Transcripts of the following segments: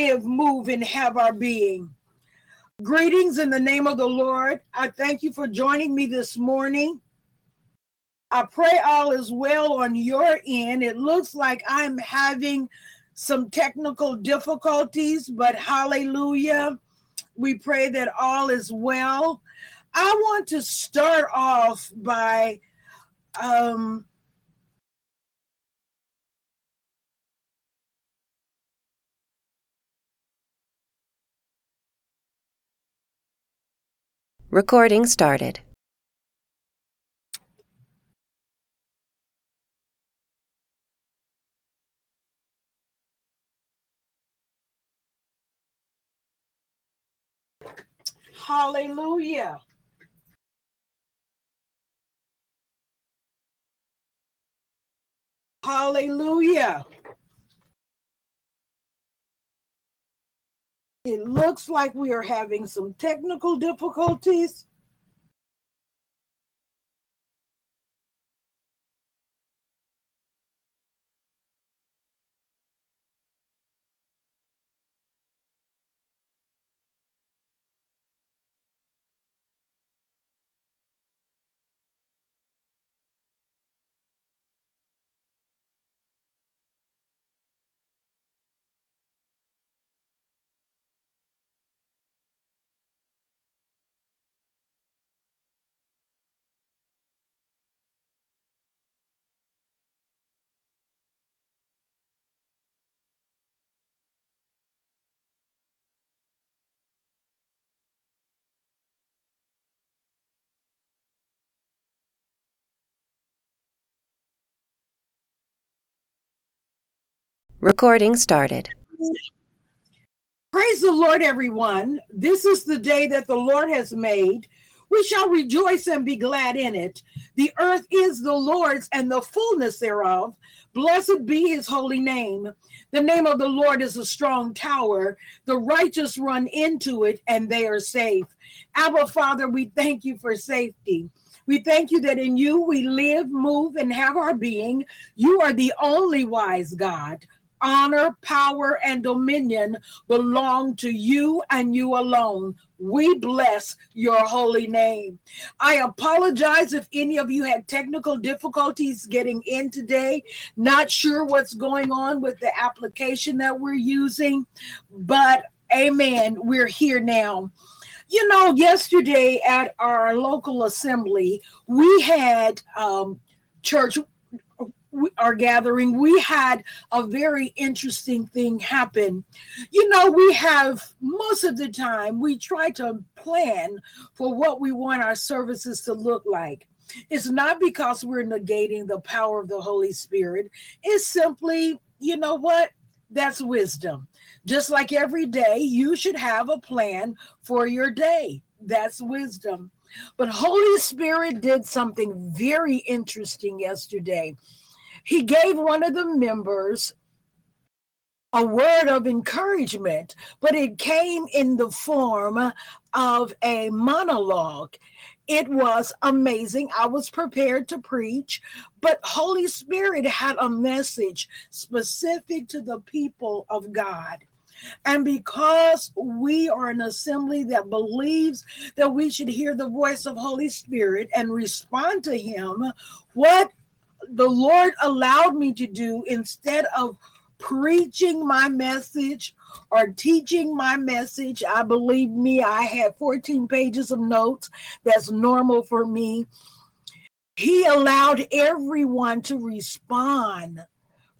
Live, move, and have our being. Greetings in the name of the Lord. I thank you for joining me this morning. I pray all is well on your end. It looks like I'm having some technical difficulties, but hallelujah. We pray that all is well. I want to start off by um, Recording started. hallelujah. Hallelujah. It looks like we are having some technical difficulties. Recording started. Praise the Lord, everyone. This is the day that the Lord has made. We shall rejoice and be glad in it. The earth is the Lord's and the fullness thereof. Blessed be his holy name. The name of the Lord is a strong tower. The righteous run into it and they are safe. Abba, Father, we thank you for safety. We thank you that in you we live, move, and have our being. You are the only wise God honor, power, and dominion belong to you and you alone. We bless your holy name. I apologize if any of you had technical difficulties getting in today. Not sure what's going on with the application that we're using, but amen, we're here now. You know, yesterday at our local assembly, we had um, church our gathering, we had a very interesting thing happen. You know, we have most of the time, we try to plan for what we want our services to look like. It's not because we're negating the power of the Holy Spirit, it's simply, you know what? That's wisdom. Just like every day, you should have a plan for your day. That's wisdom. But Holy Spirit did something very interesting yesterday he gave one of the members a word of encouragement, but it came in the form of a monologue. It was amazing. I was prepared to preach, but Holy Spirit had a message specific to the people of God. And because we are an assembly that believes that we should hear the voice of Holy Spirit and respond to him, what the Lord allowed me to do instead of preaching my message or teaching my message. I believe me, I had 14 pages of notes. That's normal for me. He allowed everyone to respond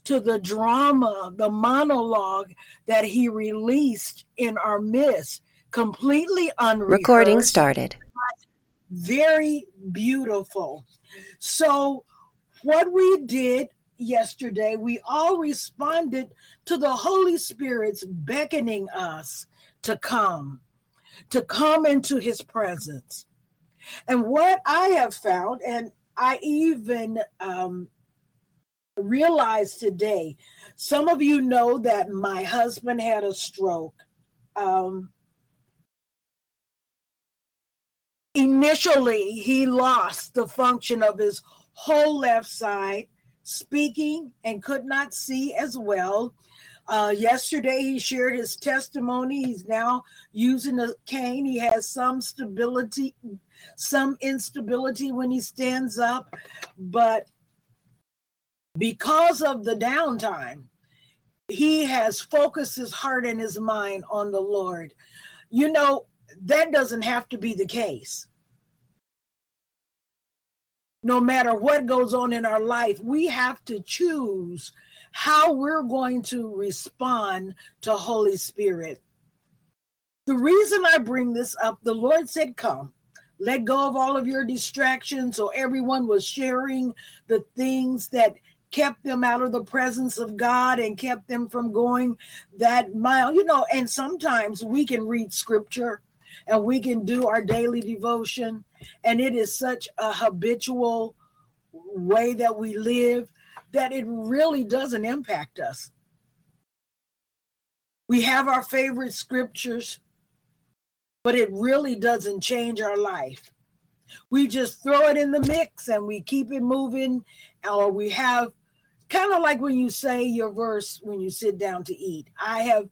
to the drama, the monologue that he released in our midst, completely unrehearsed. Recording started. Very beautiful. So what we did yesterday, we all responded to the Holy Spirit's beckoning us to come, to come into his presence. And what I have found, and I even um, realized today, some of you know that my husband had a stroke. Um, initially, he lost the function of his whole left side, speaking and could not see as well. Uh, yesterday, he shared his testimony. He's now using a cane. He has some stability, some instability when he stands up, but because of the downtime, he has focused his heart and his mind on the Lord. You know, that doesn't have to be the case. No matter what goes on in our life, we have to choose how we're going to respond to Holy Spirit. The reason I bring this up, the Lord said, Come, let go of all of your distractions. So everyone was sharing the things that kept them out of the presence of God and kept them from going that mile. You know, and sometimes we can read scripture and we can do our daily devotion, and it is such a habitual way that we live that it really doesn't impact us. We have our favorite scriptures, but it really doesn't change our life. We just throw it in the mix and we keep it moving, or we have kind of like when you say your verse when you sit down to eat. I have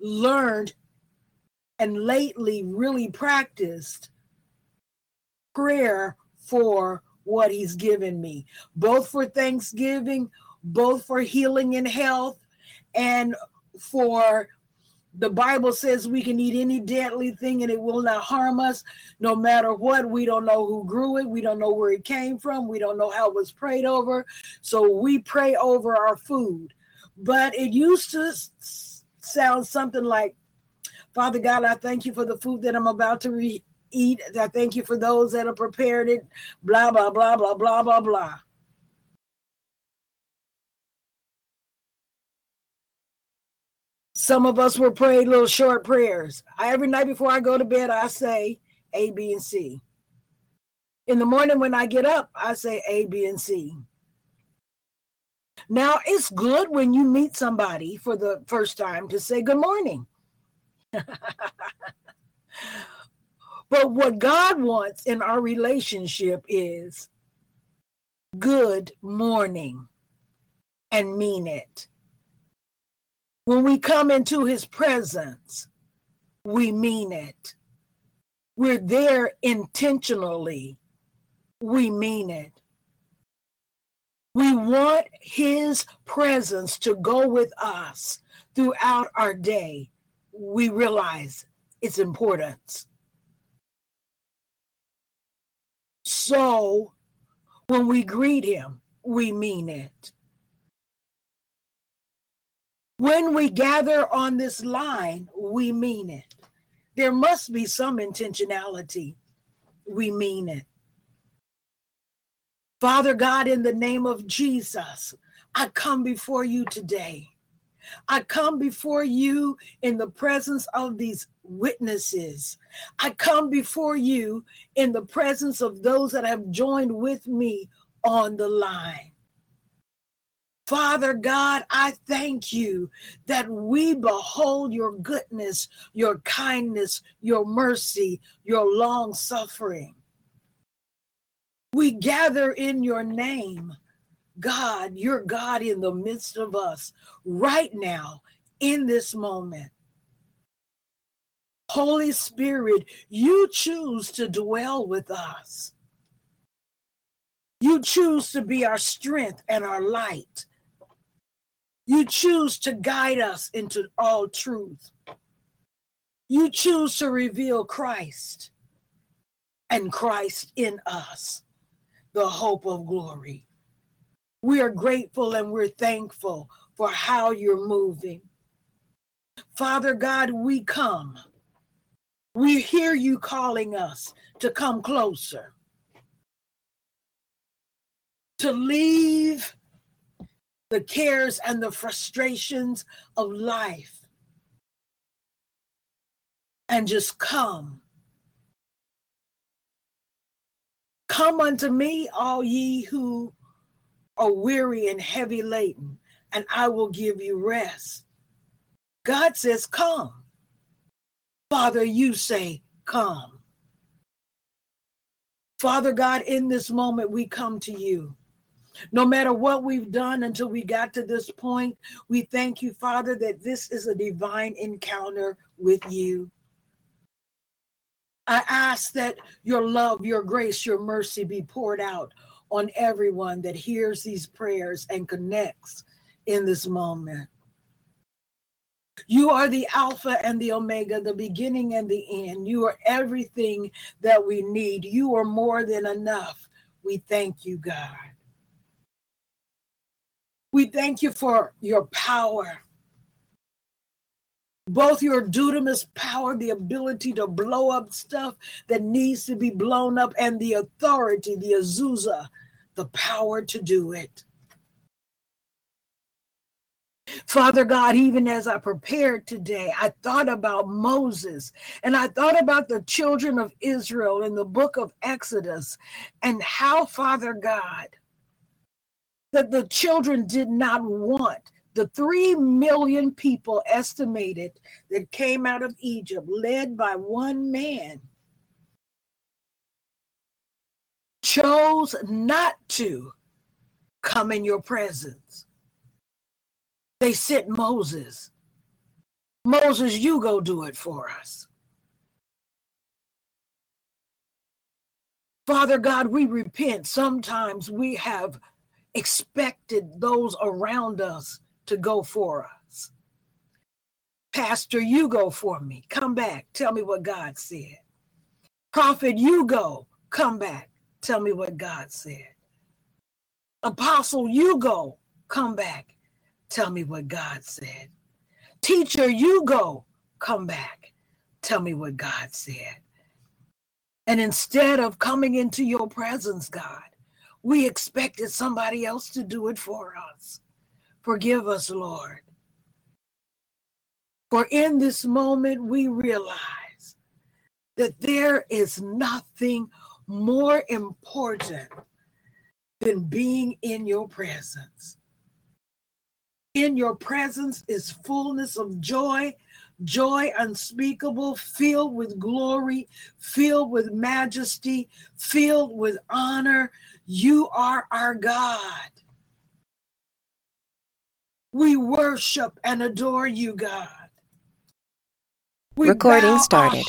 learned and lately really practiced prayer for what he's given me, both for Thanksgiving, both for healing and health, and for the Bible says we can eat any deadly thing and it will not harm us no matter what. We don't know who grew it. We don't know where it came from. We don't know how it was prayed over. So we pray over our food. But it used to sound something like, Father God, I thank you for the food that I'm about to re- eat. I thank you for those that have prepared it. Blah, blah, blah, blah, blah, blah, blah. Some of us will pray little short prayers. I, every night before I go to bed, I say A, B, and C. In the morning when I get up, I say A, B, and C. Now, it's good when you meet somebody for the first time to say good morning. But what God wants in our relationship is good morning and mean it. When we come into his presence, we mean it. We're there intentionally. We mean it. We want his presence to go with us throughout our day. We realize its importance. So when we greet him, we mean it. When we gather on this line, we mean it. There must be some intentionality. We mean it. Father God, in the name of Jesus, I come before you today. I come before you in the presence of these witnesses. I come before you in the presence of those that have joined with me on the line. Father God, I thank you that we behold your goodness, your kindness, your mercy, your long suffering. We gather in your name. God, you're God in the midst of us right now in this moment. Holy Spirit, you choose to dwell with us. You choose to be our strength and our light. You choose to guide us into all truth. You choose to reveal Christ and Christ in us, the hope of glory. We are grateful and we're thankful for how you're moving. Father God, we come. We hear you calling us to come closer, to leave the cares and the frustrations of life and just come. Come unto me, all ye who are weary and heavy laden, and I will give you rest. God says, Come. Father, you say, Come. Father God, in this moment, we come to you. No matter what we've done until we got to this point, we thank you, Father, that this is a divine encounter with you. I ask that your love, your grace, your mercy be poured out on everyone that hears these prayers and connects in this moment. You are the Alpha and the Omega, the beginning and the end. You are everything that we need. You are more than enough. We thank you, God. We thank you for your power, both your dunamis power, the ability to blow up stuff that needs to be blown up, and the authority, the exousia, the power to do it. Father God, even as I prepared today, I thought about Moses and I thought about the children of Israel in the book of Exodus and how, Father God, that the children did not want the 3 million people estimated that came out of Egypt, led by one man, chose not to come in your presence. They sent Moses. Moses, you go do it for us. Father God, we repent. Sometimes we have expected those around us to go for us. Pastor, you go for me. Come back. Tell me what God said. Prophet, you go. Come back. Tell me what God said. Apostle, you go. Come back. Tell me what God said. Teacher, you go. Come back. Tell me what God said. And instead of coming into your presence, God, we expected somebody else to do it for us. Forgive us, Lord. For in this moment, we realize that there is nothing more important than being in your presence. In your presence is fullness of joy, joy unspeakable, filled with glory, filled with majesty, filled with honor. You are our God. We worship and adore you, God. We Recording started.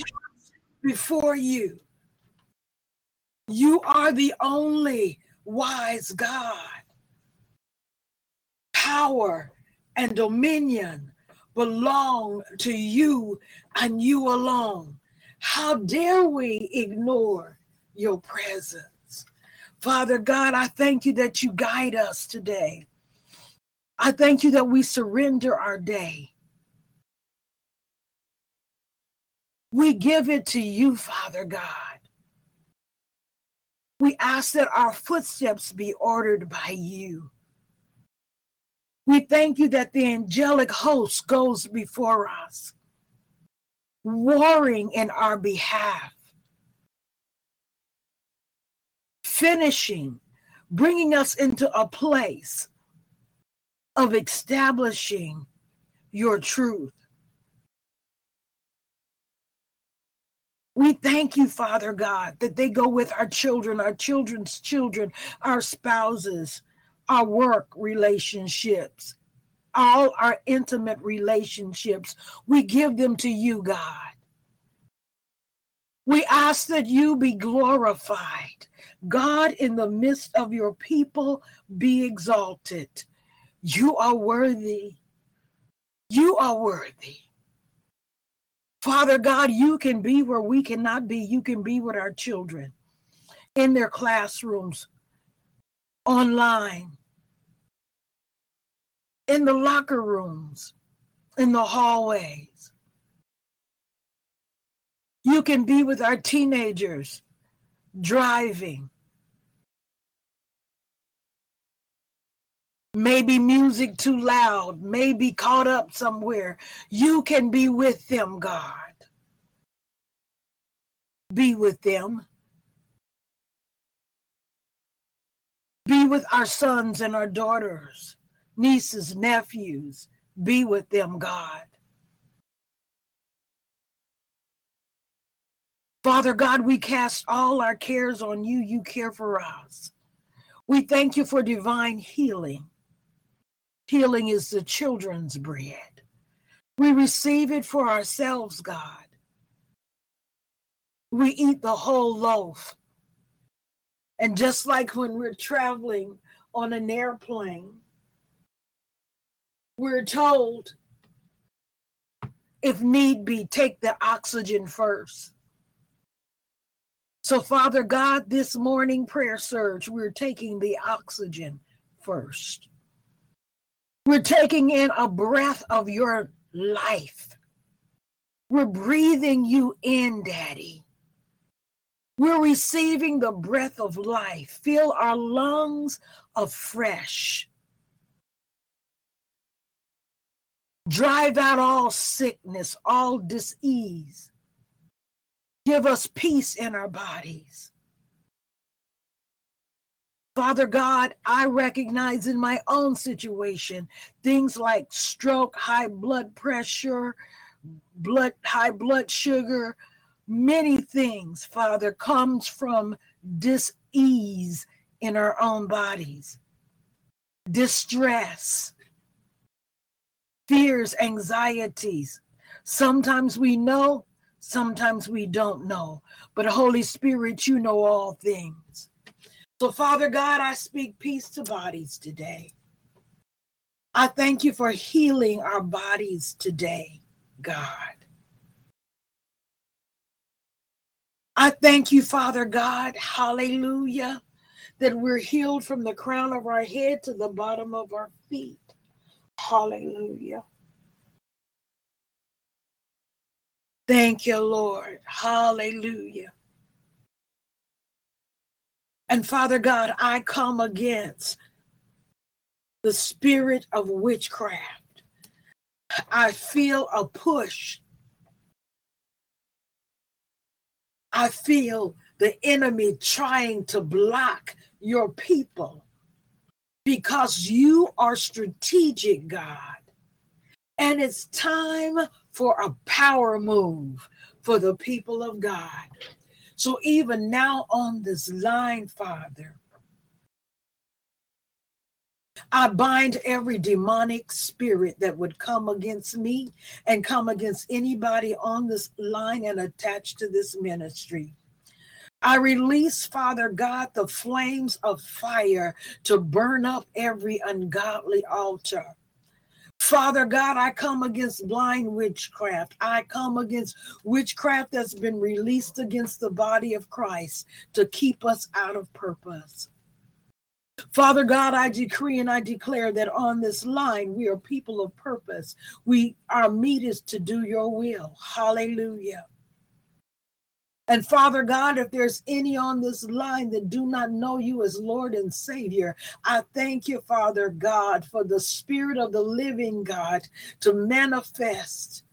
Before you. You are the only wise God. Power and dominion belong to you and you alone. How dare we ignore your presence? Father God, I thank you that you guide us today. I thank you that we surrender our day. We give it to you, Father God. We ask that our footsteps be ordered by you. We thank you that the angelic host goes before us, warring in our behalf, finishing, bringing us into a place of establishing your truth. We thank you, Father God, that they go with our children, our children's children, our spouses, our work relationships, all our intimate relationships. We give them to you, God. We ask that you be glorified. God, in the midst of your people, be exalted. You are worthy. You are worthy. Father God, you can be where we cannot be. You can be with our children in their classrooms, online, in the locker rooms, in the hallways. You can be with our teenagers driving, maybe music too loud, maybe caught up somewhere. You can be with them, God. Be with them. Be with our sons and our daughters, nieces, nephews. Be with them, God. Father God, we cast all our cares on you. You care for us. We thank you for divine healing. Healing is the children's bread. We receive it for ourselves, God. We eat the whole loaf. And just like when we're traveling on an airplane, we're told, if need be, take the oxygen first. So, Father God, this morning prayer surge, we're taking the oxygen first. We're taking in a breath of your life. We're breathing you in, Daddy. We're receiving the breath of life. Fill our lungs afresh. Drive out all sickness, all disease. Give us peace in our bodies. Father God, I recognize in my own situation things like stroke, high blood pressure, blood high blood sugar, many things, Father, comes from dis-ease in our own bodies. Distress, fears, anxieties. Sometimes we know, Sometimes we don't know, but Holy Spirit, you know all things. So, Father God, I speak peace to bodies today. I thank you for healing our bodies today, God. I thank you, Father God, hallelujah, that we're healed from the crown of our head to the bottom of our feet. Hallelujah. Thank you, Lord. Hallelujah. And Father God, I come against the spirit of witchcraft. I feel a push. I feel the enemy trying to block your people because you are strategic, God. And it's time for a power move for the people of God. So even now on this line, Father, I bind every demonic spirit that would come against me and come against anybody on this line and attached to this ministry. I release, Father God, the flames of fire to burn up every ungodly altar. Father God, I come against blind witchcraft. I come against witchcraft that's been released against the body of Christ to keep us out of purpose. Father God, I decree and I declare that on this line we are people of purpose. We our meat is to do your will. Hallelujah. And Father God, if there's any on this line that do not know you as Lord and Savior, I thank you, Father God, for the Spirit of the living God to manifest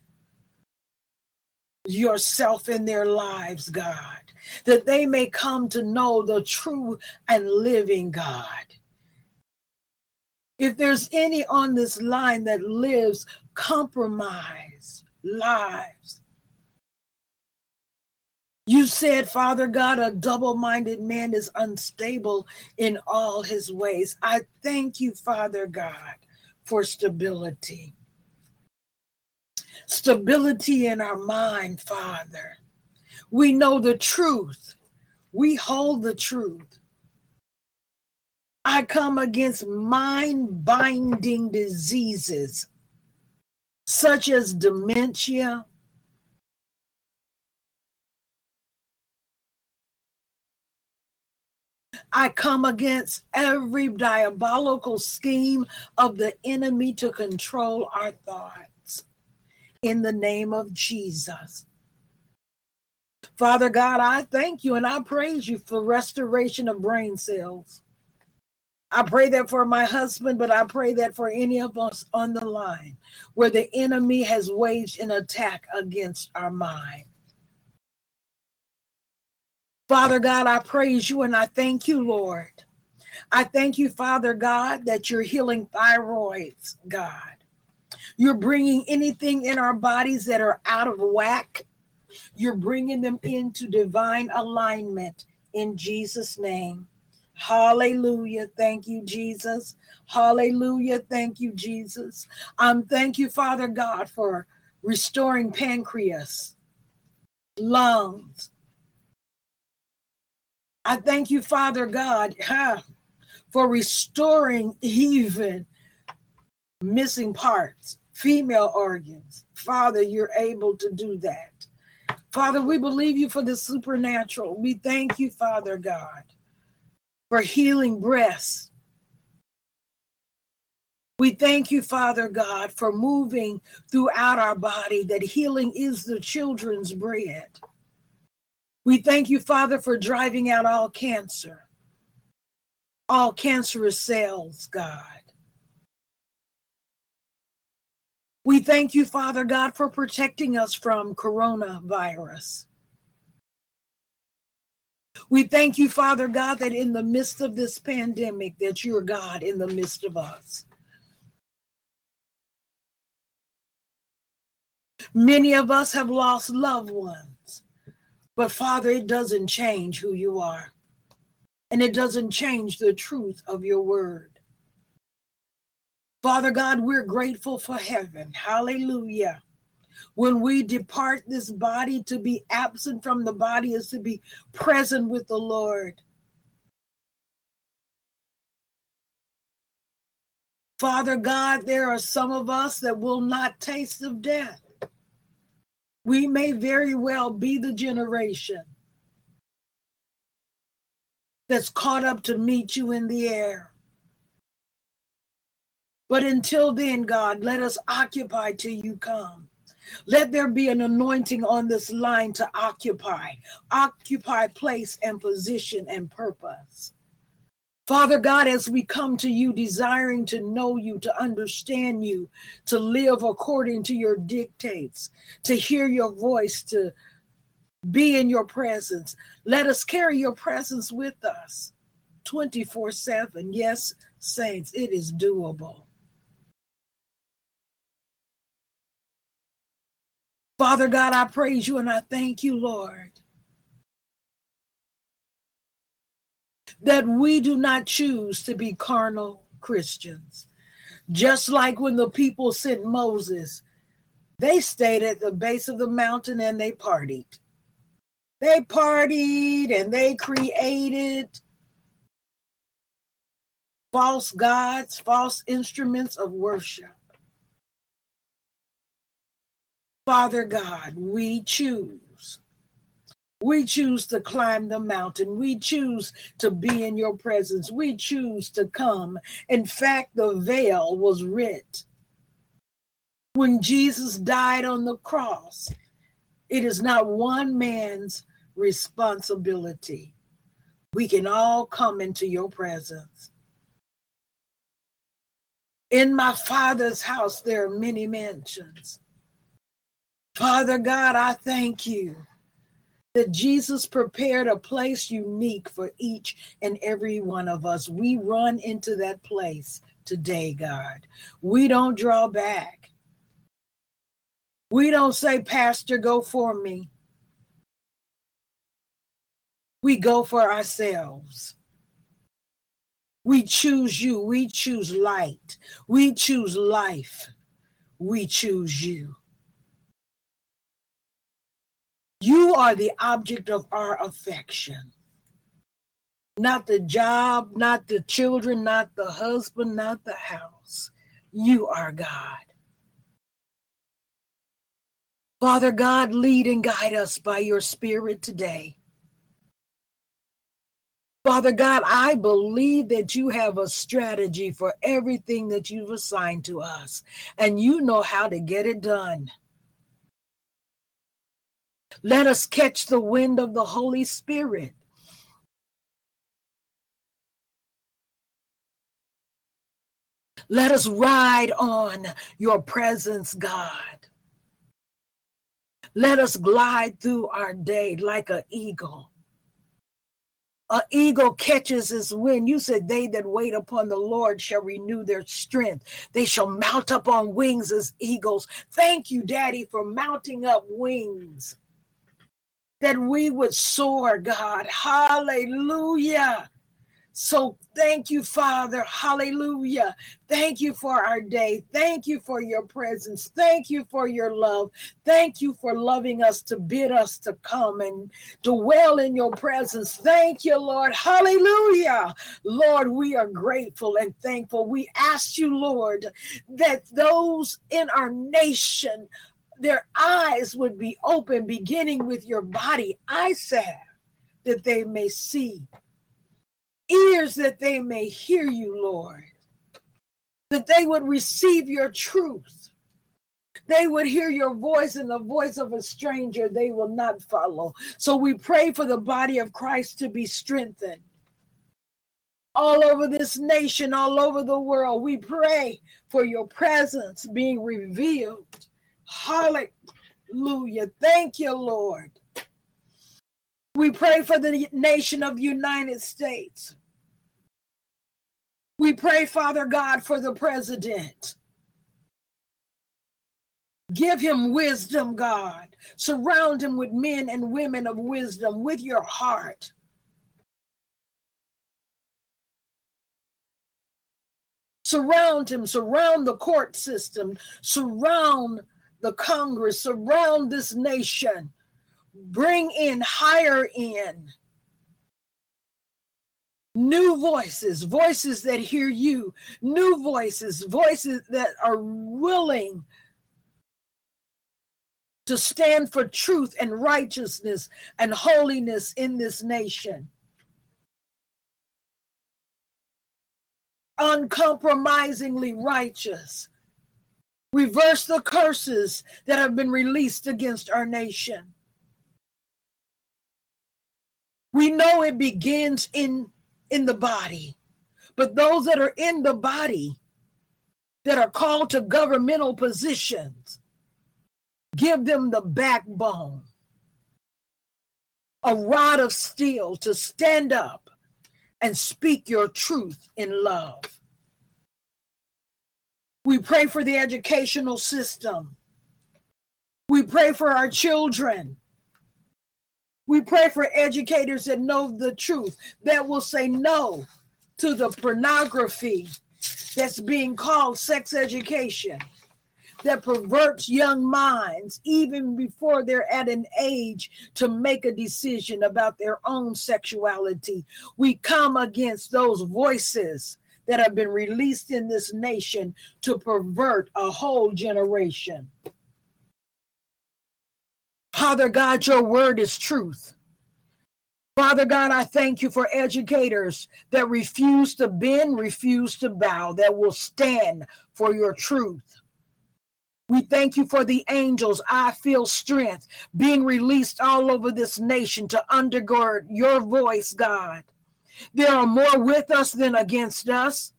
yourself in their lives, God, that they may come to know the true and living God. If there's any on this line that lives compromised lives, you said, Father God, a double minded man is unstable in all his ways. I thank you, Father God, for stability. Stability in our mind, Father. We know the truth, we hold the truth. I come against mind binding diseases such as dementia, I come against every diabolical scheme of the enemy to control our thoughts in the name of Jesus. Father God, I thank you and I praise you for restoration of brain cells. I pray that for my husband, but I pray that for any of us on the line where the enemy has waged an attack against our mind. Father God, I praise you and I thank you, Lord. I thank you, Father God, that you're healing thyroids, God. You're bringing anything in our bodies that are out of whack. You're bringing them into divine alignment in Jesus' name. Hallelujah. Thank you, Jesus. Hallelujah. Thank you, Jesus. Um, thank you, Father God, for restoring pancreas, lungs. I thank you, Father God, huh, for restoring even missing parts, female organs. Father, you're able to do that. Father, we believe you for the supernatural. We thank you, Father God for healing breasts. We thank you, Father God, for moving throughout our body, that healing is the children's bread. We thank you, Father, for driving out all cancer, all cancerous cells, God. We thank you, Father God, for protecting us from coronavirus. We thank you, Father God, that in the midst of this pandemic, that you're God in the midst of us. Many of us have lost loved ones, but Father, it doesn't change who you are, and it doesn't change the truth of your word. Father God, we're grateful for heaven. Hallelujah. When we depart this body, to be absent from the body is to be present with the Lord. Father God, there are some of us that will not taste of death. We may very well be the generation that's caught up to meet you in the air. But until then, God, let us occupy till you come. Let there be an anointing on this line to occupy, occupy place and position and purpose. Father God, as we come to you, desiring to know you, to understand you, to live according to your dictates, to hear your voice, to be in your presence, let us carry your presence with us 24 7. Yes, saints, it is doable. Father God, I praise you and I thank you, Lord, that we do not choose to be carnal Christians. Just like when the people sent Moses, they stayed at the base of the mountain and they partied. They partied and they created false gods, false instruments of worship. Father God, we choose. We choose to climb the mountain. We choose to be in your presence. We choose to come. In fact, the veil was rent. When Jesus died on the cross, it is not one man's responsibility. We can all come into your presence. In my Father's house, there are many mansions. Father God, I thank you that Jesus prepared a place unique for each and every one of us. We run into that place today, God. We don't draw back. We don't say, Pastor, go for me. We go for ourselves. We choose you. We choose light. We choose life. We choose you. You are the object of our affection. Not the job, not the children, not the husband, not the house. You are God. Father God, lead and guide us by your spirit today. Father God, I believe that you have a strategy for everything that you've assigned to us, and you know how to get it done. Let us catch the wind of the Holy Spirit. Let us ride on your presence, God. Let us glide through our day like an eagle. An eagle catches his wind. You said, They that wait upon the Lord shall renew their strength. They shall mount up on wings as eagles. Thank you, Daddy, for mounting up wings that we would soar, God. Hallelujah. So thank you, Father. Hallelujah. Thank you for our day. Thank you for your presence. Thank you for your love. Thank you for loving us to bid us to come and dwell in your presence. Thank you, Lord. Hallelujah. Lord, we are grateful and thankful. We ask you, Lord, that those in our nation, their eyes would be open, beginning with your body. I that they may see ears that they may hear you, Lord, that they would receive your truth. They would hear your voice and the voice of a stranger they will not follow. So we pray for the body of Christ to be strengthened. All over this nation, all over the world, we pray for your presence being revealed. Hallelujah. Thank you, Lord. We pray for the nation of United States. We pray, Father God, for the president. Give him wisdom, God. Surround him with men and women of wisdom with your heart. Surround him, surround the court system, surround the Congress, around this nation. Bring in, hire in new voices, voices that hear you, new voices, voices that are willing to stand for truth and righteousness and holiness in this nation. Uncompromisingly righteous. Reverse the curses that have been released against our nation. We know it begins in in the body, but those that are in the body that are called to governmental positions, give them the backbone, a rod of steel to stand up and speak your truth in love. We pray for the educational system. We pray for our children. We pray for educators that know the truth, that will say no to the pornography that's being called sex education, that perverts young minds even before they're at an age to make a decision about their own sexuality. We come against those voices that have been released in this nation to pervert a whole generation. Father God, your word is truth. Father God, I thank you for educators that refuse to bend, refuse to bow, that will stand for your truth. We thank you for the angels. I feel strength being released all over this nation to undergird your voice, God. There are more with us than against us.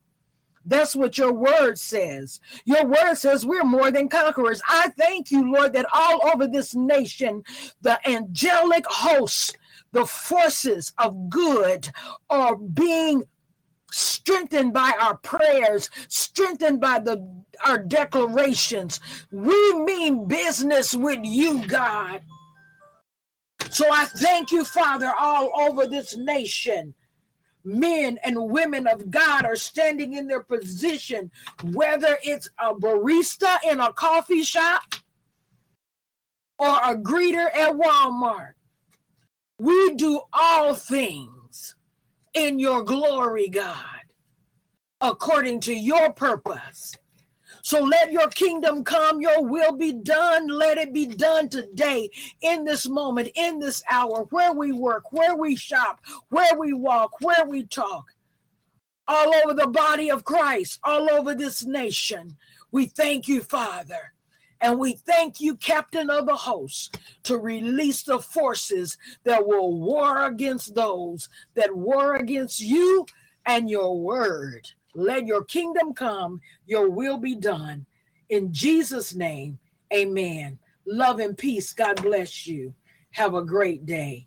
That's what your word says. Your word says we're more than conquerors. I thank you, Lord, that all over this nation, the angelic hosts, the forces of good are being strengthened by our prayers, strengthened by the our declarations. We mean business with you, God. So I thank you, Father, all over this nation men and women of God are standing in their position, whether it's a barista in a coffee shop or a greeter at Walmart. We do all things in your glory, God, according to your purpose. So let your kingdom come, your will be done. Let it be done today, in this moment, in this hour, where we work, where we shop, where we walk, where we talk, all over the body of Christ, all over this nation. We thank you, Father. And we thank you, Captain of the host, to release the forces that will war against those that war against you and your word. Let your kingdom come, your will be done. In Jesus' name, amen. Love and peace. God bless you. Have a great day.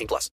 18 plus.